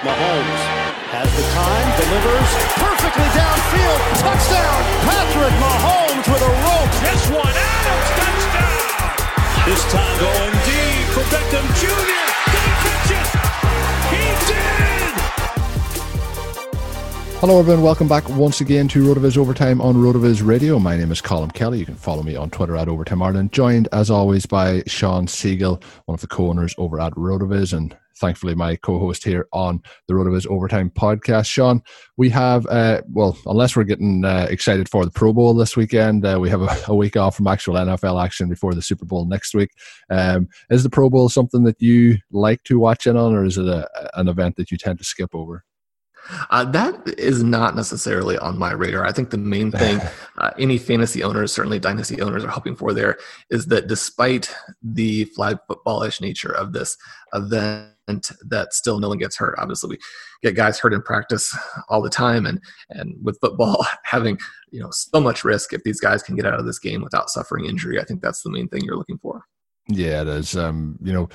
Mahomes has the time, delivers perfectly downfield. Touchdown, Patrick Mahomes with a rope. This one, Adams, touchdown. This time going deep for Beckham Jr. Did he catch it? He did. Hello, everyone. Welcome back once again to Rotoviz Overtime on Rotoviz Radio. My name is Colin Kelly. You can follow me on Twitter at Overtime Ireland. Joined, as always, by Shawn Siegele, one of the co-owners over at Rotoviz, and thankfully my co-host here on the Rotoviz Overtime podcast. Shawn, we have uh, well, unless we're getting uh, excited for the Pro Bowl this weekend, uh, we have a, a, week off from actual NFL action before the Super Bowl next week. Um, is the Pro Bowl something that you like to watch in on, or is it a, an event that you tend to skip over? Uh, that is not necessarily on my radar. I think the main thing uh, any fantasy owners, certainly dynasty owners, are hoping for there is that despite the flag footballish nature of this event, that still no one gets hurt. Obviously, we get guys hurt in practice all the time, and and with football having you know so much risk, if these guys can get out of this game without suffering injury, I think that's the main thing you're looking for. Yeah, it is. Um, you know,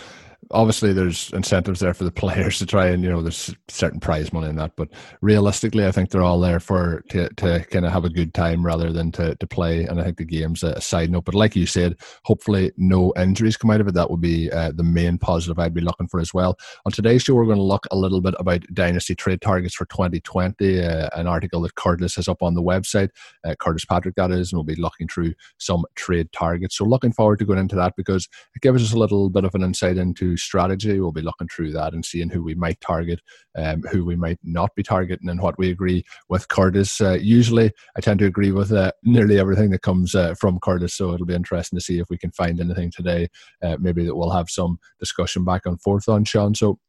obviously there's incentives there for the players to try and you know there's certain prize money in that but realistically i think they're all there for to, to kind of have a good time rather than to, to play. And i think the game's a side note but like you said hopefully no injuries come out of it. That would be uh, the main positive i'd be looking for as well. On today's show we're going to look a little bit about dynasty trade targets for 2020 uh, an article that curtis has up on the website uh, curtis patrick that is and we'll be looking through some trade targets. So looking forward to going into that because it gives us a little bit of an insight into strategy. We'll be looking through that and seeing who we might target, um, who we might not be targeting, and what we agree with Curtis. Uh, usually, I tend to agree with uh, nearly everything that comes uh, from Curtis, so it'll be interesting to see if we can find anything today. Uh, maybe that we'll have some discussion back and forth on, Shawn. So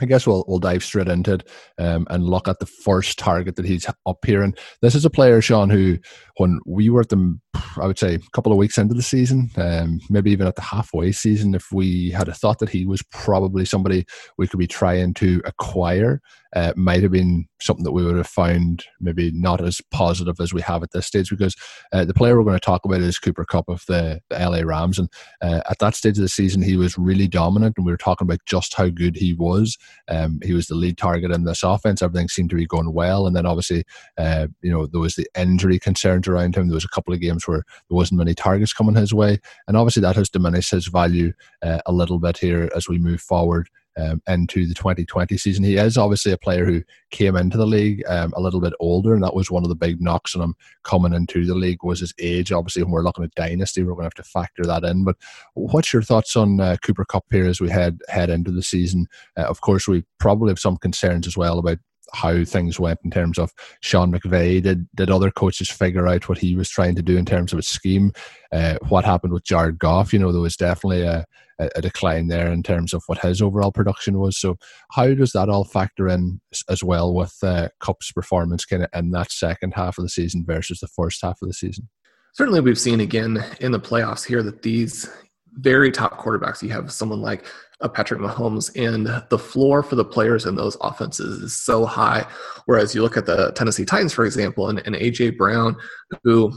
I guess we'll we'll dive straight into it um, and look at the first target that he's up here. And this is a player, Shawn, who when we were at them, I would say a couple of weeks into the season, um, maybe even at the halfway season, if we had a thought that he was probably somebody we could be trying to acquire, uh, might have been something that we would have found maybe not as positive as we have at this stage because uh, the player we're going to talk about is Cooper Kupp of the, the LA Rams. And uh, at that stage of the season, he was really dominant, and we were talking about just how good he was. Um, he was the lead target in this offense. Everything seemed to be going well. And then obviously, uh, you know, there was the injury concerns around him. There was a couple of games where there wasn't many targets coming his way. And obviously, that has diminished his value uh, a little bit here as we move forward um, into the 2020 season. He is obviously a player who came into the league um, a little bit older, and that was one of the big knocks on him coming into the league was his age. Obviously, when we're looking at dynasty, we're going to have to factor that in. But what's your thoughts on uh, Cooper Kupp here as we head head into the season? Uh, of course, we probably have some concerns as well about how things went in terms of Sean McVay. Did did other coaches figure out what he was trying to do in terms of his scheme? Uh, what happened with Jared Goff? You know, there was definitely a, a, decline there in terms of what his overall production was. So, how does that all factor in as well with uh, Kupp's performance kind of in that second half of the season versus the first half of the season? Certainly, we've seen again in the playoffs here that these very top quarterbacks. You have someone like of Patrick Mahomes, and the floor for the players in those offenses is so high. Whereas you look at the Tennessee Titans, for example, and, and AJ Brown, who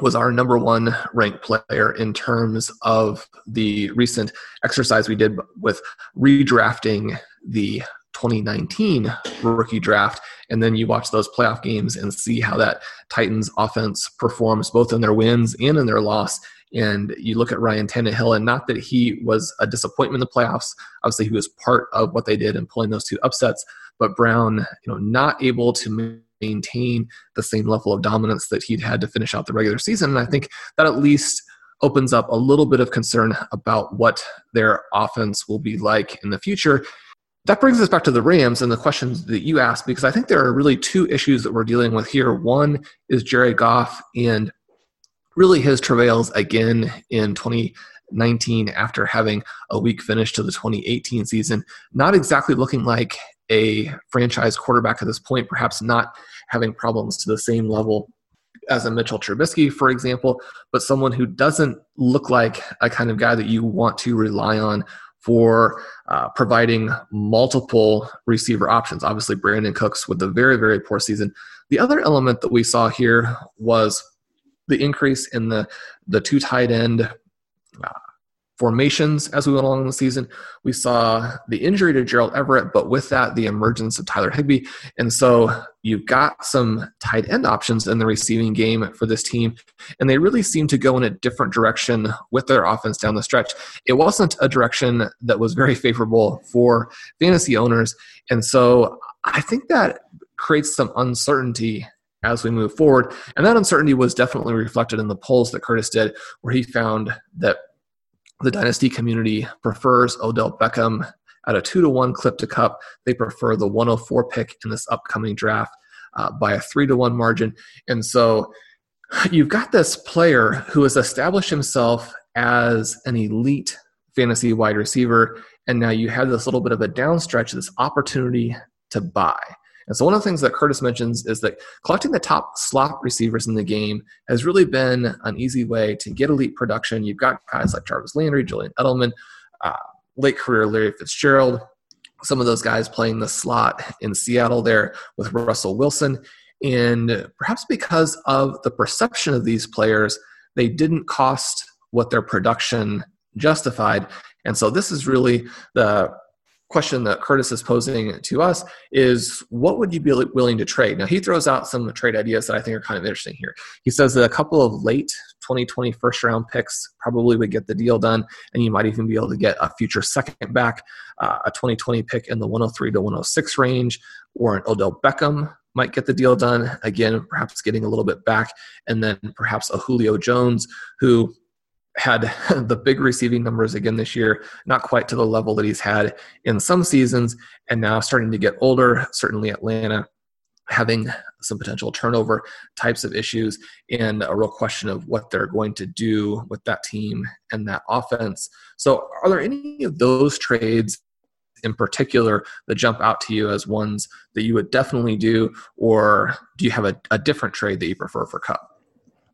was our number one ranked player in terms of the recent exercise we did with redrafting the 2019 rookie draft. And then you watch those playoff games and see how that Titans offense performs both in their wins and in their loss. And you look at Ryan Tannehill, and not that he was a disappointment in the playoffs. Obviously, he was part of what they did in pulling those two upsets. But Brown, you know, not able to maintain the same level of dominance that he'd had to finish out the regular season. And I think that at least opens up a little bit of concern about what their offense will be like in the future. That brings us back to the Rams and the questions that you asked, because I think there are really two issues that we're dealing with here. One is Jerry Goff and really his travails again in 2019 after having a weak finish to the 2018 season. Not exactly looking like a franchise quarterback at this point, perhaps not having problems to the same level as a Mitchell Trubisky, for example, but someone who doesn't look like a kind of guy that you want to rely on for uh, providing multiple receiver options. Obviously, Brandin Cooks with a very, very poor season. The other element that we saw here was the increase in the the two tight end uh, formations as we went along the season. We saw the injury to Gerald Everett, but with that, the emergence of Tyler Higbee. And so you've got some tight end options in the receiving game for this team. And they really seem to go in a different direction with their offense down the stretch. It wasn't a direction that was very favorable for fantasy owners. And so I think that creates some uncertainty as we move forward. And that uncertainty was definitely reflected in the polls that Curtis did, where he found that the dynasty community prefers Odell Beckham at a two to one clip to Kupp. They prefer the 104 pick in this upcoming draft uh, by a three to one margin. And so you've got this player who has established himself as an elite fantasy wide receiver. And now you have this little bit of a downstretch, this opportunity to buy. And so one of the things that Curtis mentions is that collecting the top slot receivers in the game has really been an easy way to get elite production. You've got guys like Jarvis Landry, Julian Edelman, uh, late career Larry Fitzgerald, some of those guys playing the slot in Seattle there with Russell Wilson. And perhaps because of the perception of these players, they didn't cost what their production justified. And so this is really the question that Curtis is posing to us is what would you be willing to trade? Now, he throws out some trade ideas that I think are kind of interesting here. He says that a couple of late 2020 first round picks probably would get the deal done, and you might even be able to get a future second back, uh, a 2020 pick in the 103 to 106 range, or an Odell Beckham might get the deal done. Again, perhaps getting a little bit back, and then perhaps a Julio Jones who had the big receiving numbers again this year, not quite to the level that he's had in some seasons, and now starting to get older. Certainly, Atlanta having some potential turnover types of issues and a real question of what they're going to do with that team and that offense. So, are there any of those trades in particular that jump out to you as ones that you would definitely do, or do you have a, a different trade that you prefer for Kupp?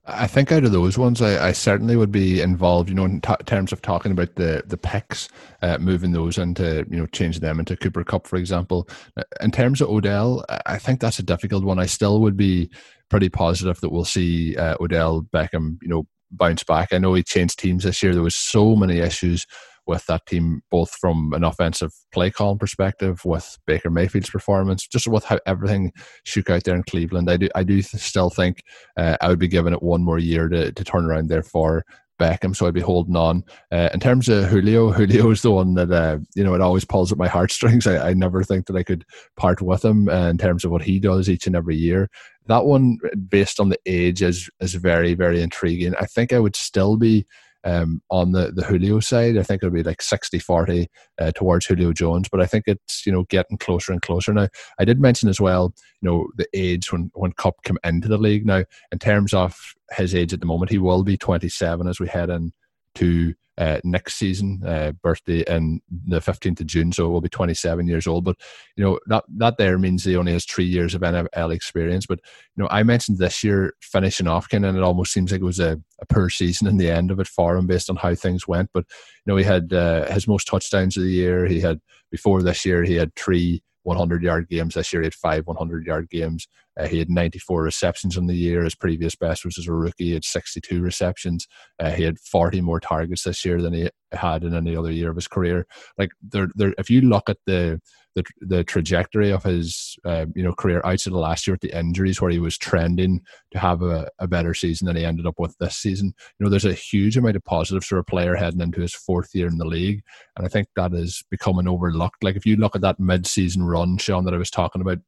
I think out of those ones, I, I certainly would be involved. You know, in t- terms of talking about the the picks, uh, moving those into you know changing them into Cooper Kupp, for example. Uh, in terms of Odell, I think that's a difficult one. I still would be pretty positive that we'll see uh, Odell Beckham, you know, bounce back. I know he changed teams this year. There was so many issues with that team, both from an offensive play call perspective, with Baker Mayfield's performance, just with how everything shook out there in Cleveland. I do, I do still think uh, I would be giving it one more year to, to turn around there for Beckham, so I'd be holding on. Uh, in terms of Julio, Julio is the one that uh, you know it always pulls at my heartstrings. I, I never think that I could part with him uh, in terms of what he does each and every year. That one, based on the age, is is very very intriguing. I think I would still be um, on the, the Julio side. I think it'll be like 60 40 uh, towards Julio Jones, but I think it's, you know, getting closer and closer. Now, I did mention as well, you know, the age when, when Kupp came into the league. Now, in terms of his age at the moment, he will be 27 as we head in to uh, next season, uh, birthday in the 15th of June, so will be 27 years old. But you know that that there means he only has three years of NFL experience. But you know, I mentioned this year finishing off, and it almost seems like it was a, a poor season in the end of it for him based on how things went. But you know, he had uh, his most touchdowns of the year. He had before this year, he had three 100 yard games. This year he had five 100 yard games. Uh, he had 94 receptions in the year. His previous best was as a rookie. He had 62 receptions. Uh, he had 40 more targets this year than he had in any other year of his career. Like there, there. If you look at the the the trajectory of his uh, you know career outside of last year with the injuries where he was trending to have a, a better season than he ended up with this season you know there's a huge amount of positives for a player heading into his fourth year in the league and i think that is becoming overlooked like if you look at that mid-season run sean that i was talking about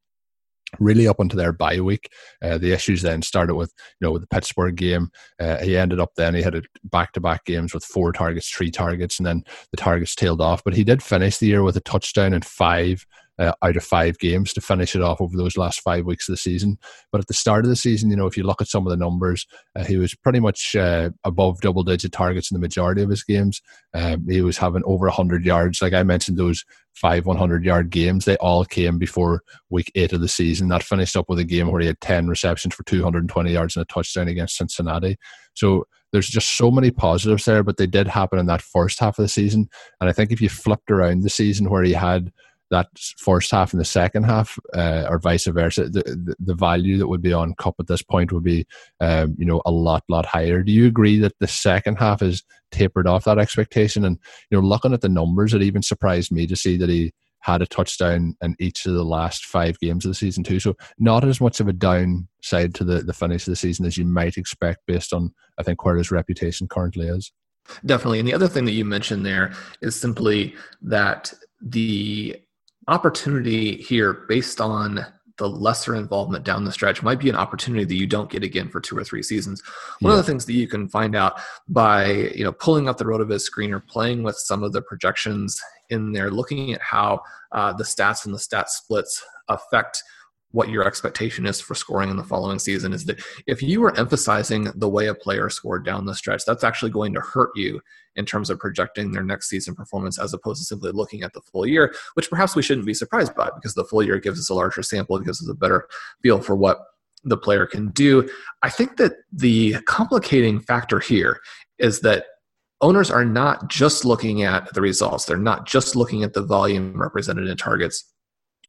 really up until their bye week. Uh, the issues then started with you know with the Pittsburgh game. Uh, he ended up then he had back to back games with four targets, three targets, and then the targets tailed off. But he did finish the year with a touchdown and five uh, out of five games to finish it off over those last five weeks of the season. But at the start of the season, you know, if you look at some of the numbers, uh, he was pretty much uh, above double digit targets in the majority of his games. Um, he was having over 100 yards. Like I mentioned, those five 100 yard games, they all came before week eight of the season. That finished up with a game where he had 10 receptions for 220 yards and a touchdown against Cincinnati. So there's just so many positives there, but they did happen in that first half of the season. And I think if you flipped around the season where he had that first half and the second half, uh, or vice versa, the, the, value that would be on Kupp at this point would be, um, you know, a lot, lot higher. Do you agree that the second half is tapered off that expectation? And you know, looking at the numbers, it even surprised me to see that he had a touchdown in each of the last five games of the season too. So not as much of a downside to the the finish of the season as you might expect based on I think where his reputation currently is. Definitely. And the other thing that you mentioned there is simply that the opportunity here based on the lesser involvement down the stretch might be an opportunity that you don't get again for two or three seasons. One yeah. of the things that you can find out by you know pulling up the RotoViz screen or playing with some of the projections in there, looking at how uh, the stats and the stat splits affect what your expectation is for scoring in the following season is that if you are emphasizing the way a player scored down the stretch, that's actually going to hurt you in terms of projecting their next season performance as opposed to simply looking at the full year, which perhaps we shouldn't be surprised by because the full year gives us a larger sample, it gives us a better feel for what the player can do. I think that the complicating factor here is that owners are not just looking at the results, they're not just looking at the volume represented in targets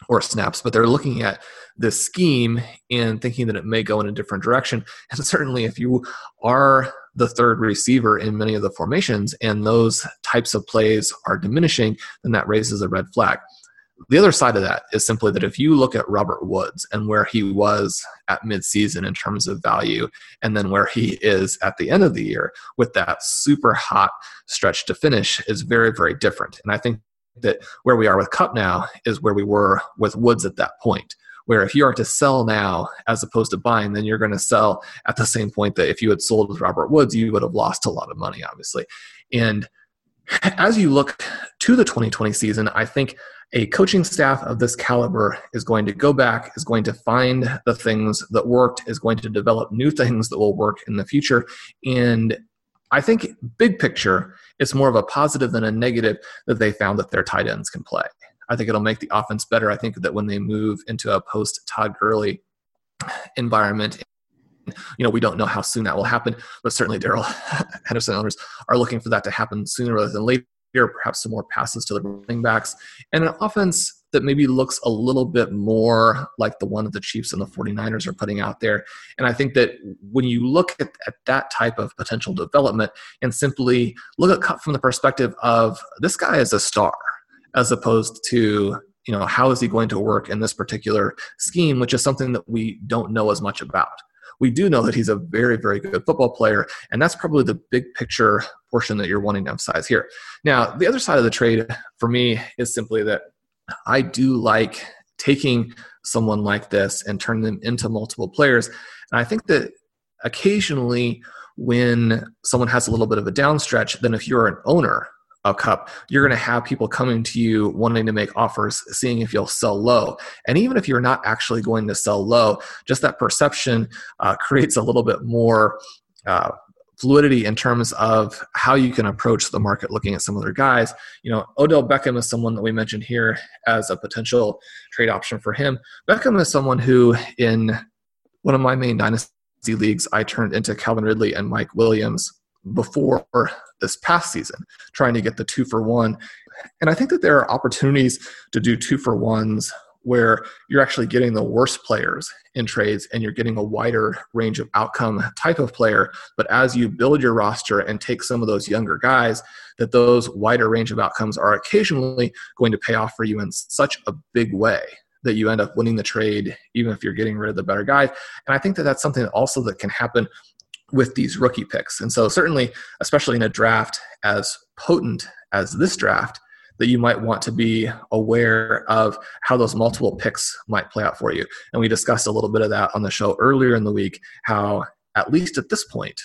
or snaps, but they're looking at the scheme and thinking that it may go in a different direction. And certainly, if you are the third receiver in many of the formations and those types of plays are diminishing, then that raises a red flag. The other side of that is simply that if you look at Robert Woods and where he was at midseason in terms of value, and then where he is at the end of the year with that super hot stretch to finish is very, very different. And I think that where we are with Kupp now is where we were with Woods at that point. Where if you are to sell now as opposed to buying, then you're going to sell at the same point that if you had sold with Robert Woods, you would have lost a lot of money, obviously. And as you look to the 2020 season, I think a coaching staff of this caliber is going to go back, is going to find the things that worked, is going to develop new things that will work in the future. And I think big picture, it's more of a positive than a negative that they found that their tight ends can play. I think it'll make the offense better. I think that when they move into a post Todd Gurley environment, you know, we don't know how soon that will happen, but certainly Darrell Henderson owners are looking for that to happen sooner rather than later. Perhaps some more passes to the running backs and an offense that maybe looks a little bit more like the one that the Chiefs and the 49ers are putting out there. And I think that when you look at, at that type of potential development and simply look at from the perspective of this guy is a star, as opposed to you know how is he going to work in this particular scheme, which is something that we don't know as much about. We do know that he's a very, very good football player, and that's probably the big picture portion that you're wanting to emphasize here. Now, the other side of the trade for me is simply that I do like taking someone like this and turning them into multiple players. And I think that occasionally when someone has a little bit of a downstretch, then if you're an owner of Kupp, you're going to have people coming to you wanting to make offers, seeing if you'll sell low. And even if you're not actually going to sell low, just that perception uh, creates a little bit more uh, fluidity in terms of how you can approach the market looking at some other guys. You know, Odell Beckham is someone that we mentioned here as a potential trade option for him. Beckham is someone who, in one of my main dynasty leagues, I turned into Calvin Ridley and Mike Williams before this past season, trying to get the two for one. And I think that there are opportunities to do two for ones where you're actually getting the worst players in trades and you're getting a wider range of outcome type of player. But as you build your roster and take some of those younger guys, that those wider range of outcomes are occasionally going to pay off for you in such a big way that you end up winning the trade, even if you're getting rid of the better guys. And I think that that's something also that can happen with these rookie picks. And so, certainly, especially in a draft as potent as this draft, that you might want to be aware of how those multiple picks might play out for you. And we discussed a little bit of that on the show earlier in the week, how at least at this point,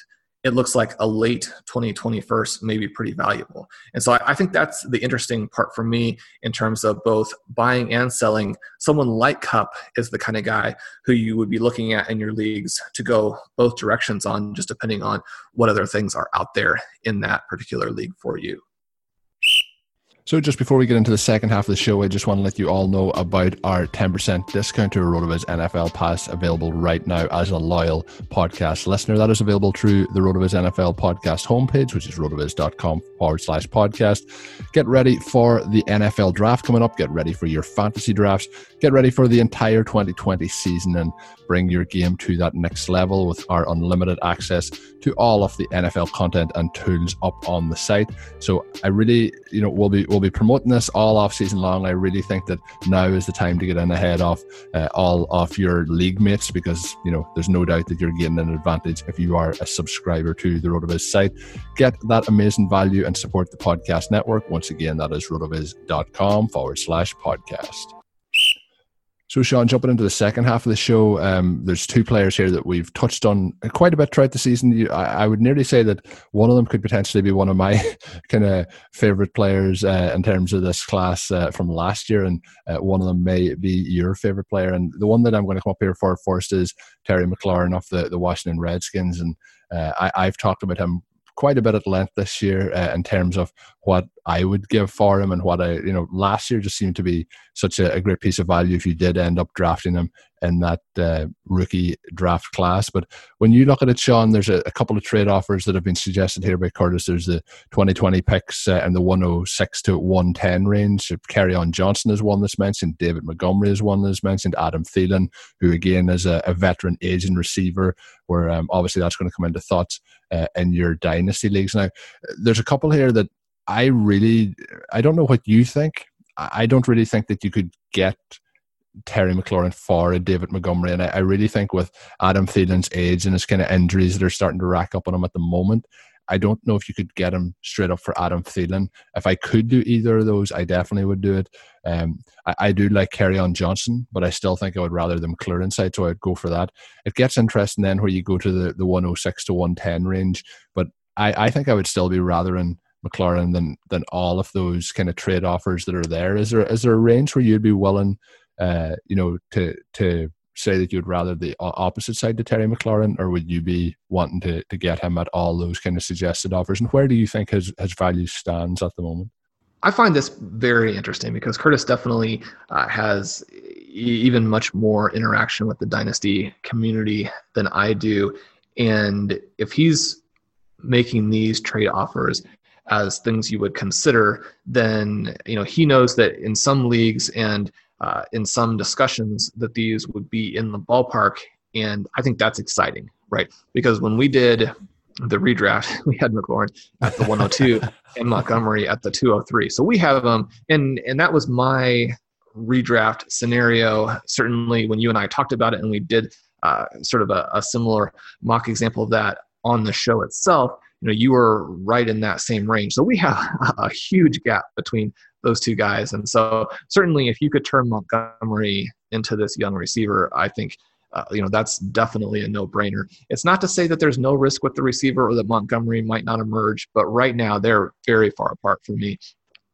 it looks like a late 2021st may be pretty valuable. And so I, I, think that's the interesting part for me in terms of both buying and selling. Someone like Kupp is the kind of guy who you would be looking at in your leagues to go both directions on, just depending on what other things are out there in that particular league for you. So, just before we get into the second half of the show, I just want to let you all know about our 10% discount to RotoViz NFL Pass available right now as a loyal podcast listener. That is available through the RotoViz NFL podcast homepage, which is rotoviz.com forward slash podcast. Get ready for the NFL draft coming up. Get ready for your fantasy drafts. Get ready for the entire 2020 season and bring your game to that next level with our unlimited access to all of the NFL content and tools up on the site. So I really, you know, we'll be we'll be promoting this all off season long. I really think that now is the time to get in ahead of uh, all of your league mates because you know there's no doubt that you're getting an advantage if you are a subscriber to the Rotoviz site. Get that amazing value and support the podcast network. Once again, that is rotoviz.com forward slash podcast. So, Shawn, jumping into the second half of the show, um, there's two players here that we've touched on quite a bit throughout the season. You, I, I, would nearly say that one of them could potentially be one of my kind of favorite players uh, in terms of this class uh, from last year, and uh, one of them may be your favorite player. And the one that I'm going to come up here for first is Terry McLaurin off the, the Washington Redskins. And uh, I, I've talked about him quite a bit at length this year uh, in terms of what I would give for him and what I, you know, last year just seemed to be such a, a great piece of value if you did end up drafting him in that uh, rookie draft class. But when you look at it, Shawn, there's a, a, couple of trade offers that have been suggested here by Curtis. There's the 2020 picks uh, in the 106 to 110 range. Kerryon Johnson is one that's mentioned. David Montgomery is one that's mentioned. Adam Thielen, who again is a, a veteran aging receiver, where um, obviously that's going to come into thoughts uh, in your dynasty leagues. Now, there's a couple here that I really, I don't know what you think. I don't really think that you could get Terry McLaurin for a David Montgomery. And I, I, really think with Adam Thielen's age and his kind of injuries that are starting to rack up on him at the moment, I don't know if you could get him straight up for Adam Thielen. If I could do either of those, I definitely would do it. Um, I, I, do like Carry Kerryon Johnson, but I still think I would rather them clear inside, so I'd go for that. It gets interesting then where you go to the, the 106 to 110 range, but I, I think I would still be rather in McLaurin than than all of those kind of trade offers that are there. Is there is there a range where you'd be willing, uh, you know, to to say that you'd rather the opposite side to Terry McLaurin, or would you be wanting to to get him at all those kind of suggested offers? And where do you think his his value stands at the moment? I find this very interesting because Curtis definitely uh, has even much more interaction with the dynasty community than I do, and if he's making these trade offers as things you would consider, then you know he knows that in some leagues and uh, in some discussions that these would be in the ballpark, and I think that's exciting, right? Because when we did the redraft, we had McLaurin at the 102 and Montgomery at the 203. So we have them, um, and and that was my redraft scenario. Certainly, when you and I talked about it, and we did uh, sort of a, a similar mock example of that on the show itself you know you were right in that same range so we have a huge gap between those two guys. And so certainly if you could turn montgomery into this young receiver i think uh, you know that's definitely a no-brainer. It's not to say that there's no risk with the receiver or that montgomery might not emerge but right now they're very far apart for me.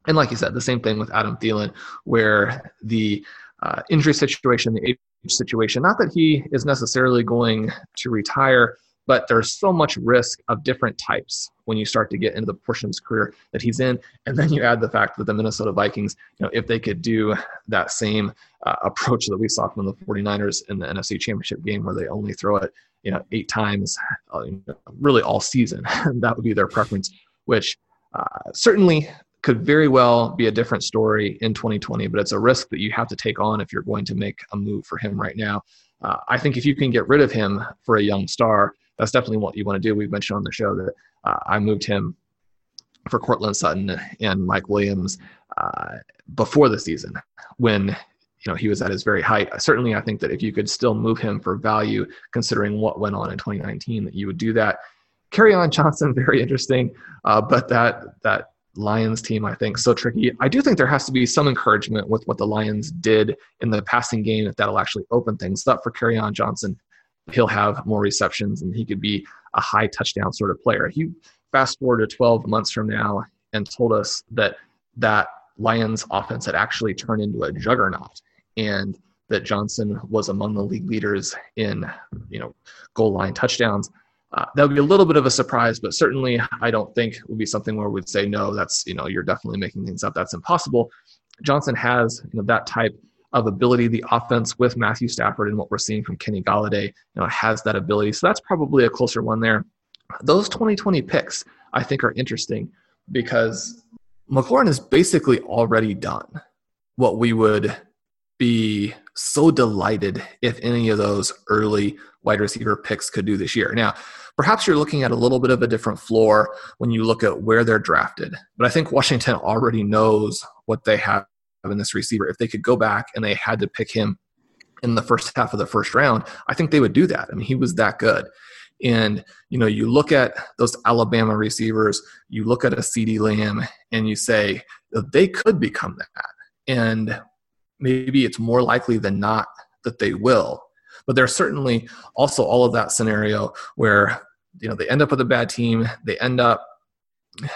And like you said the same thing with adam Thielen, where the uh, injury situation the age situation not that he is necessarily going to retire but there's so much risk of different types when you start to get into the portion of his career that he's in. And then you add the fact that the Minnesota Vikings, you know, if they could do that same uh, approach that we saw from the 49ers in the NFC Championship game where they only throw it, you know, eight times, uh, really all season, that would be their preference, which uh, certainly could very well be a different story in 2020, but it's a risk that you have to take on if you're going to make a move for him right now. Uh, I think if you can get rid of him for a young star, that's definitely what you want to do. We've mentioned on the show that uh, I moved him for Courtland Sutton and Mike Williams uh, before the season when you know he was at his very height. Certainly, I think that if you could still move him for value, considering what went on in 2019, that you would do that. Kerryon Johnson, very interesting, uh, but that that Lions team, I think, so tricky. I do think there has to be some encouragement with what the Lions did in the passing game, if that'll actually open things up for Kerryon Johnson. He'll have more receptions and he could be a high touchdown sort of player. He fast forward to 12 months from now and told us that that Lions offense had actually turned into a juggernaut and that Johnson was among the league leaders in, you know, goal line touchdowns, uh, that would be a little bit of a surprise, but certainly I don't think it would be something where we'd say, no, that's, you know, you're definitely making things up. That's impossible. Johnson has, you know, that type of ability. The offense with Matthew Stafford and what we're seeing from Kenny Golladay, you know, has that ability. So that's probably a closer one there. Those 2020 picks, I think, are interesting because McLaurin is basically already done what we would be so delighted if any of those early wide receiver picks could do this year. Now, perhaps you're looking at a little bit of a different floor when you look at where they're drafted. But I think Washington already knows what they have in this receiver. If they could go back and they had to pick him in the first half of the first round, I think they would do that. I mean, he was that good. And you know, you look at those Alabama receivers, you look at a CeeDee Lamb, and you say they could become that. And maybe it's more likely than not that they will. But there's certainly also all of that scenario where you know they end up with a bad team, they end up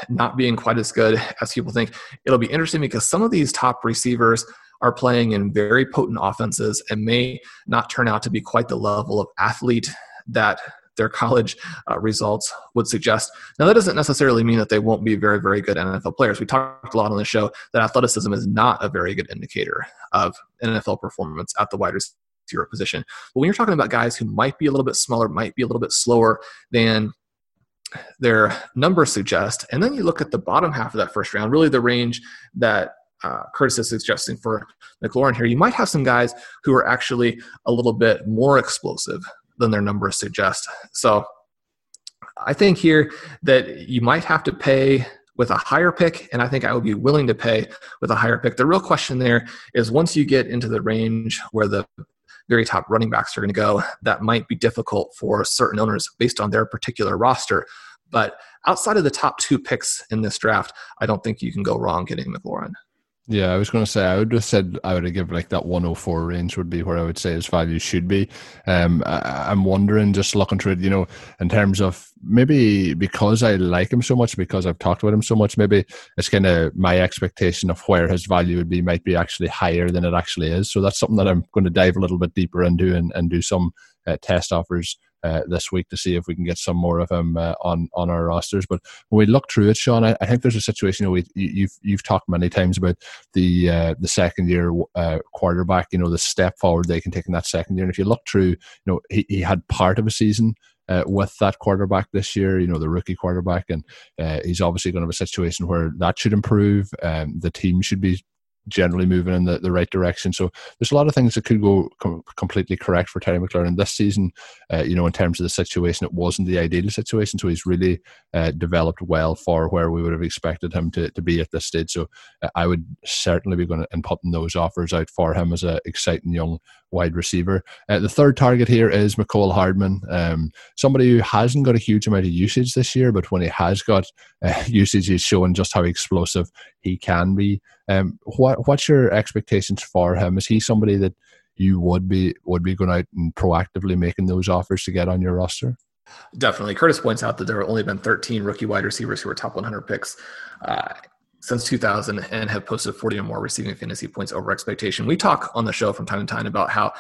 not being quite as good as people think. It'll be interesting because some of these top receivers are playing in very potent offenses and may not turn out to be quite the level of athlete that their college uh, results would suggest. Now, that doesn't necessarily mean that they won't be very, very good NFL players. We talked a lot on the show that athleticism is not a very good indicator of NFL performance at the wide receiver position. But when you're talking about guys who might be a little bit smaller, might be a little bit slower than their numbers suggest, and then you look at the bottom half of that first round, really the range that uh, Curtis is suggesting for McLaurin here, you might have some guys who are actually a little bit more explosive than their numbers suggest. So I think here that you might have to pay with a higher pick, and I think I would be willing to pay with a higher pick. The real question there is once you get into the range where the very top running backs are going to go, that might be difficult for certain owners based on their particular roster. But outside of the top two picks in this draft, I don't think you can go wrong getting McLaurin. Yeah, I was going to say I would have said I would have given like that 104 range would be where I would say his value should be. Um, I, am wondering, just looking through it, you know, in terms of maybe because I like him so much, because I've talked about him so much, maybe it's kind of my expectation of where his value would be might be actually higher than it actually is. So that's something that I'm going to dive a little bit deeper into and, and do some uh, test offers uh, this week to see if we can get some more of him uh, on on our rosters. But when we look through it, Shawn, I, I think there's a situation. You know, we, you've you've talked many times about the uh, the second year uh, quarterback. You know, the step forward they can take in that second year. And if you look through, you know, he, he had part of a season. Uh, with that quarterback this year, you know, the rookie quarterback, and uh, he's obviously going to have a situation where that should improve. Um, the team should be generally moving in the, the right direction. So there's a lot of things that could go com- completely correct for Terry McLaurin this season. Uh, you know, in terms of the situation, it wasn't the ideal situation. So he's really uh, developed well for where we would have expected him to, to be at this stage. So uh, I would certainly be going to and putting those offers out for him as an exciting young wide receiver. Uh, the third target here is Mecole Hardman, um, somebody who hasn't got a huge amount of usage this year, but when he has got uh, usage, he's showing just how explosive he can be. Um, what what's your expectations for him? Is he somebody that you would be would be going out and proactively making those offers to get on your roster? Definitely. Curtis points out that there have only been 13 rookie wide receivers who are top 100 picks. Uh, since 2000 and have posted 40 or more receiving fantasy points over expectation. We talk on the show from time to time about how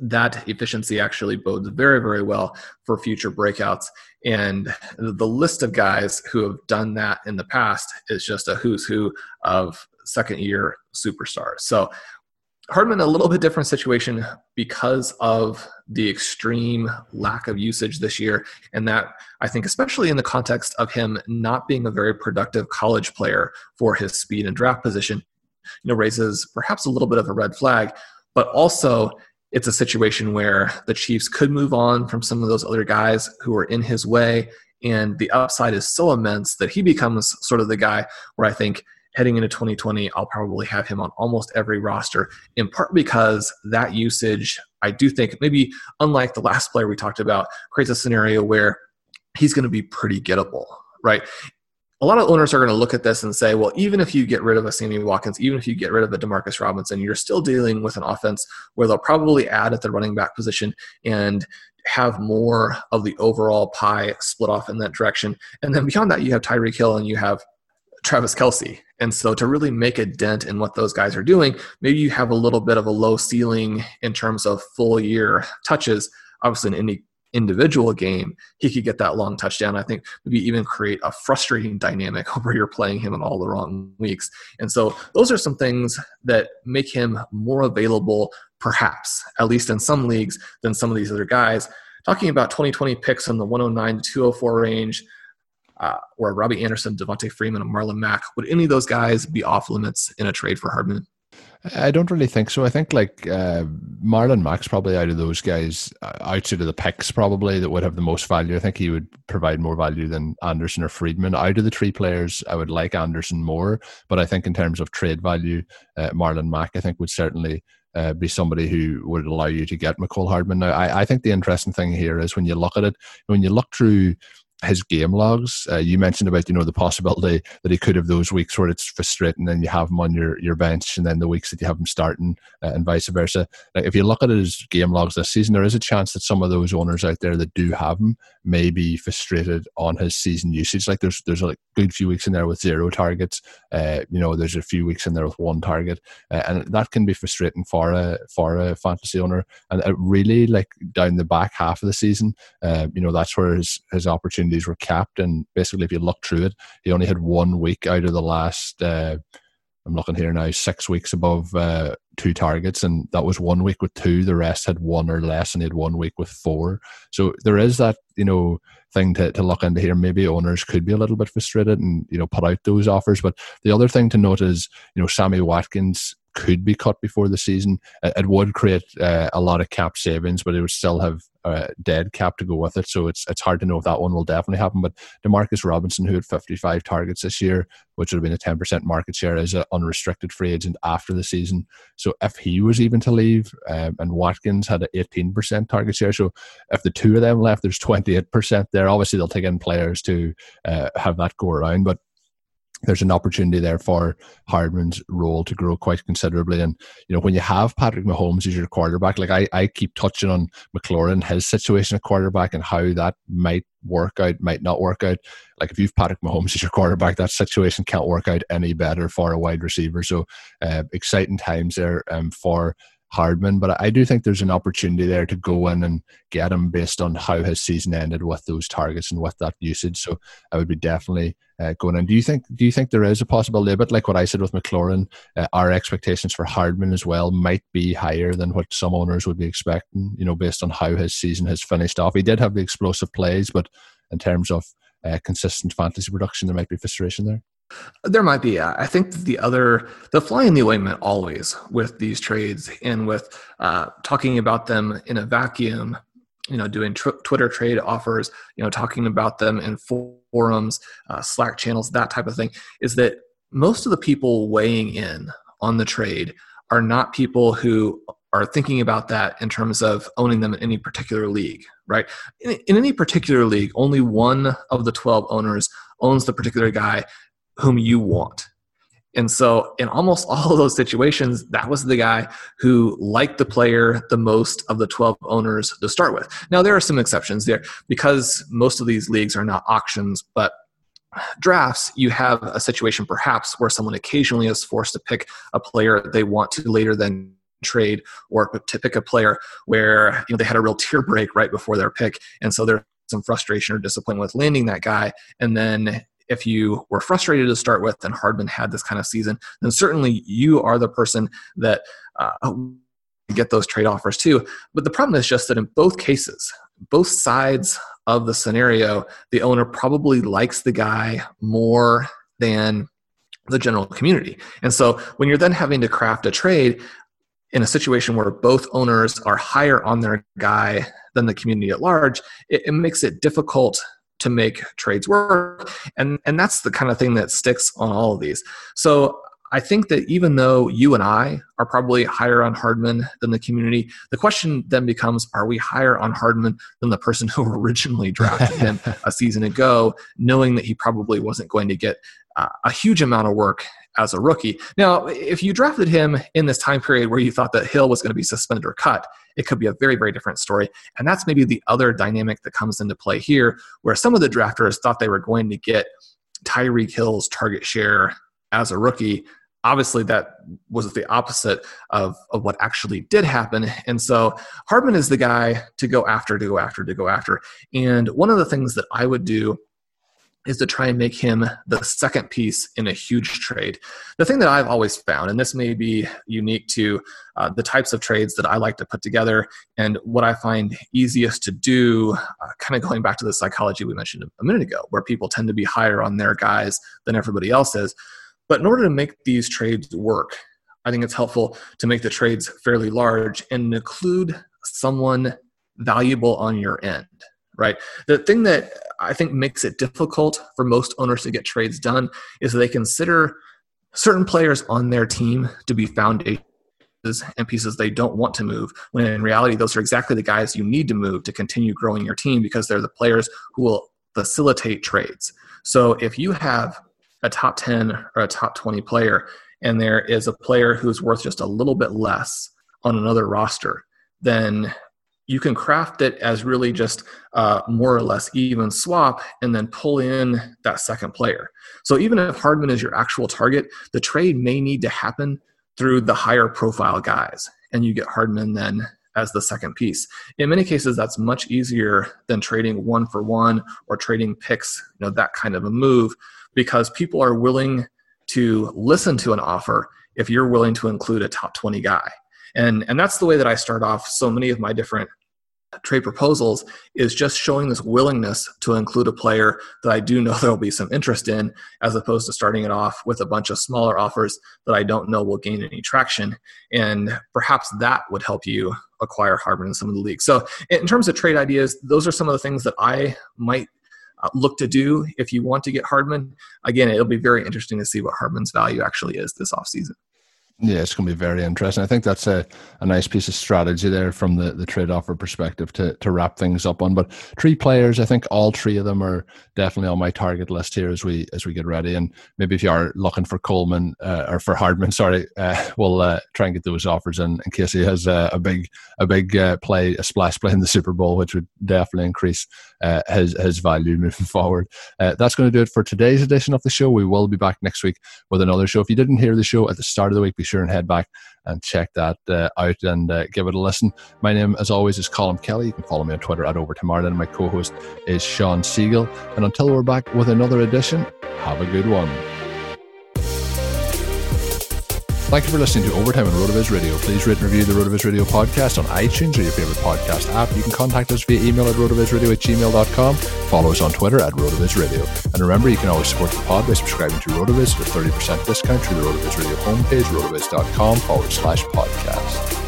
that efficiency actually bodes very, very well for future breakouts. And the list of guys who have done that in the past is just a who's who of second year superstar. So Hardman, a little bit different situation because of the extreme lack of usage this year. And that, I think, especially in the context of him not being a very productive college player for his speed and draft position, you know, raises perhaps a little bit of a red flag. But also, it's a situation where the Chiefs could move on from some of those other guys who are in his way. And the upside is so immense that he becomes sort of the guy where I think heading into 2020, I'll probably have him on almost every roster, in part because that usage, I do think, maybe unlike the last player we talked about, creates a scenario where he's going to be pretty gettable, right? a lot of owners are going to look at this and say, well, even if you get rid of a Sammy Watkins, even if you get rid of a Demarcus Robinson, you're still dealing with an offense where they'll probably add at the running back position and have more of the overall pie split off in that direction. And then beyond that, you have Tyreek Hill and you have Travis Kelce. And so to really make a dent in what those guys are doing, maybe you have a little bit of a low ceiling in terms of full year touches. Obviously, in any individual game, he could get that long touchdown. I think maybe even create a frustrating dynamic where you're playing him in all the wrong weeks. And so those are some things that make him more available, perhaps, at least in some leagues, than some of these other guys. Talking about 2020 picks in the 109 to 204 range, uh, or Robby Anderson, Devonta Freeman, and Marlon Mack, would any of those guys be off limits in a trade for Hardman? I don't really think so. I think like uh, Marlon Mack's probably out of those guys, uh, outside of the picks, probably that would have the most value. I think he would provide more value than Anderson or Freedman. Out of the three players, I would like Anderson more, but I think in terms of trade value, uh, Marlon Mack, I think would certainly uh, be somebody who would allow you to get Mecole Hardman. Now, I, I, think the interesting thing here is when you look at it, when you look through his game logs. Uh, you mentioned about you know the possibility that he could have those weeks where it's frustrating and you have him on your, your bench, and then the weeks that you have him starting, uh, and vice versa. Like if you look at his game logs this season, there is a chance that some of those owners out there that do have him may be frustrated on his season usage. Like there's there's a good few weeks in there with zero targets. Uh, you know, there's a few weeks in there with one target, uh, and that can be frustrating for a for a fantasy owner. And really like down the back half of the season, uh, you know, that's where his his opportunities were capped. And basically, if you look through it, he only had one week out of the last. I'm looking here now, six weeks above uh, two targets, and that was one week with two. The rest had one or less, and he had one week with four. So there is that, you know, thing to, to look into here. Maybe owners could be a little bit frustrated and you know put out those offers. But the other thing to note is, you know, Sammy Watkins could be cut before the season. It, would create uh, a lot of cap savings, but it would still have a dead cap to go with it. So it's it's hard to know if that one will definitely happen. But Demarcus Robinson, who had 55 targets this year, which would have been a 10% market share, is an unrestricted free agent after the season. So if he was even to leave, um, and Watkins had an 18% target share, so if the two of them left, there's 28% there. Obviously, they'll take in players to uh, have that go around, but there's an opportunity there for Hardman's role to grow quite considerably. And, you know, when you have Patrick Mahomes as your quarterback, like I, I keep touching on McLaurin, his situation at quarterback and how that might work out, might not work out. Like if you've Patrick Mahomes as your quarterback, that situation can't work out any better for a wide receiver. So uh, exciting times there um, for Hardman, but I do think there's an opportunity there to go in and get him based on how his season ended with those targets and with that usage. So I would be definitely uh, going in. Do you think? Do you think there is a possibility? A bit like what I said with McLaurin, uh, our expectations for Hardman as well might be higher than what some owners would be expecting. You know, based on how his season has finished off. He did have the explosive plays, but in terms of uh, consistent fantasy production, there might be frustration there. There might be. I think the other, the fly in the ointment always with these trades and with uh, talking about them in a vacuum, you know, doing tr- Twitter trade offers, you know, talking about them in forums, uh, Slack channels, that type of thing, is that most of the people weighing in on the trade are not people who are thinking about that in terms of owning them in any particular league, right? In, in any particular league, only one of the 12 owners owns the particular guy whom you want. And so, in almost all of those situations, that was the guy who liked the player the most of the 12 owners to start with. Now, there are some exceptions there because most of these leagues are not auctions, but drafts, you have a situation perhaps where someone occasionally is forced to pick a player they want to later than trade or to pick a player where you know they had a real tear break right before their pick, and so there's some frustration or disappointment with landing that guy, and then if you were frustrated to start with and Hardman had this kind of season, then certainly you are the person that uh, get those trade offers too. But the problem is just that in both cases, both sides of the scenario, the owner probably likes the guy more than the general community. And so when you're then having to craft a trade in a situation where both owners are higher on their guy than the community at large, it, it makes it difficult to make trades work. And, and that's the kind of thing that sticks on all of these. So I think that even though you and I are probably higher on Hardman than the community, the question then becomes are we higher on Hardman than the person who originally drafted him a season ago, knowing that he probably wasn't going to get uh, a huge amount of work as a rookie? Now, if you drafted him in this time period where you thought that Hill was going to be suspended or cut, it could be a very, very different story. And that's maybe the other dynamic that comes into play here, where some of the drafters thought they were going to get Tyreek Hill's target share as a rookie obviously that was the opposite of, of what actually did happen and so hardman is the guy to go after to go after to go after and one of the things that i would do is to try and make him the second piece in a huge trade. The thing that I've always found, and this may be unique to uh, the types of trades that I like to put together, and what I find easiest to do, uh, kind of going back to the psychology we mentioned a minute ago, where people tend to be higher on their guys than everybody else is. But in order to make these trades work, I think it's helpful to make the trades fairly large and include someone valuable on your end, right? The thing that I think makes it difficult for most owners to get trades done is they consider certain players on their team to be foundations and pieces they don't want to move when in reality those are exactly the guys you need to move to continue growing your team because they're the players who will facilitate trades so if you have a top 10 or a top 20 player and there is a player who's worth just a little bit less on another roster, then you can craft it as really just uh, more or less even swap and then pull in that second player. So even if Hardman is your actual target, the trade may need to happen through the higher profile guys, and you get Hardman then as the second piece. In many cases, that's much easier than trading one for one or trading picks, you know, that kind of a move because people are willing to listen to an offer if you're willing to include a top 20 guy. And, and that's the way that I start off so many of my different trade proposals is just showing this willingness to include a player that I do know there'll be some interest in, as opposed to starting it off with a bunch of smaller offers that I don't know will gain any traction. And perhaps that would help you acquire Hardman in some of the leagues. So, in terms of trade ideas, those are some of the things that I might uh, look to do if you want to get Hardman. Again, it'll be very interesting to see what Hardman's value actually is this offseason. Yeah, it's going to be very interesting. I think that's a, a nice piece of strategy there from the, the trade offer perspective to, to wrap things up on. But three players, I think all three of them are definitely on my target list here as we as we get ready. And maybe if you are looking for Coleman uh, or for Hardman, sorry, uh, we'll uh, try and get those offers in in case he has uh, a big a big uh, play, a splash play in the Super Bowl, which would definitely increase uh, his his value moving forward. that's going to do it for today's edition of the show. We will be back next week with another show. If you didn't hear the show at the start of the week, be sure and head back and check that uh, out and uh, give it a listen. My name, as always, is Colin Kelly. You can follow me on Twitter at Over to Martin. My co host is Shawn Siegele. And until we're back with another edition, have a good one. Thank you for listening to Overtime on RotoViz Radio. Please rate and review the RotoViz Radio podcast on iTunes or your favorite podcast app. You can contact us via email at rotovizradio at gmail.com. Follow us on Twitter at RotoViz Radio. And remember, you can always support the pod by subscribing to RotoViz with 30% discount through the RotoViz Radio homepage, rotoviz.com forward slash podcast.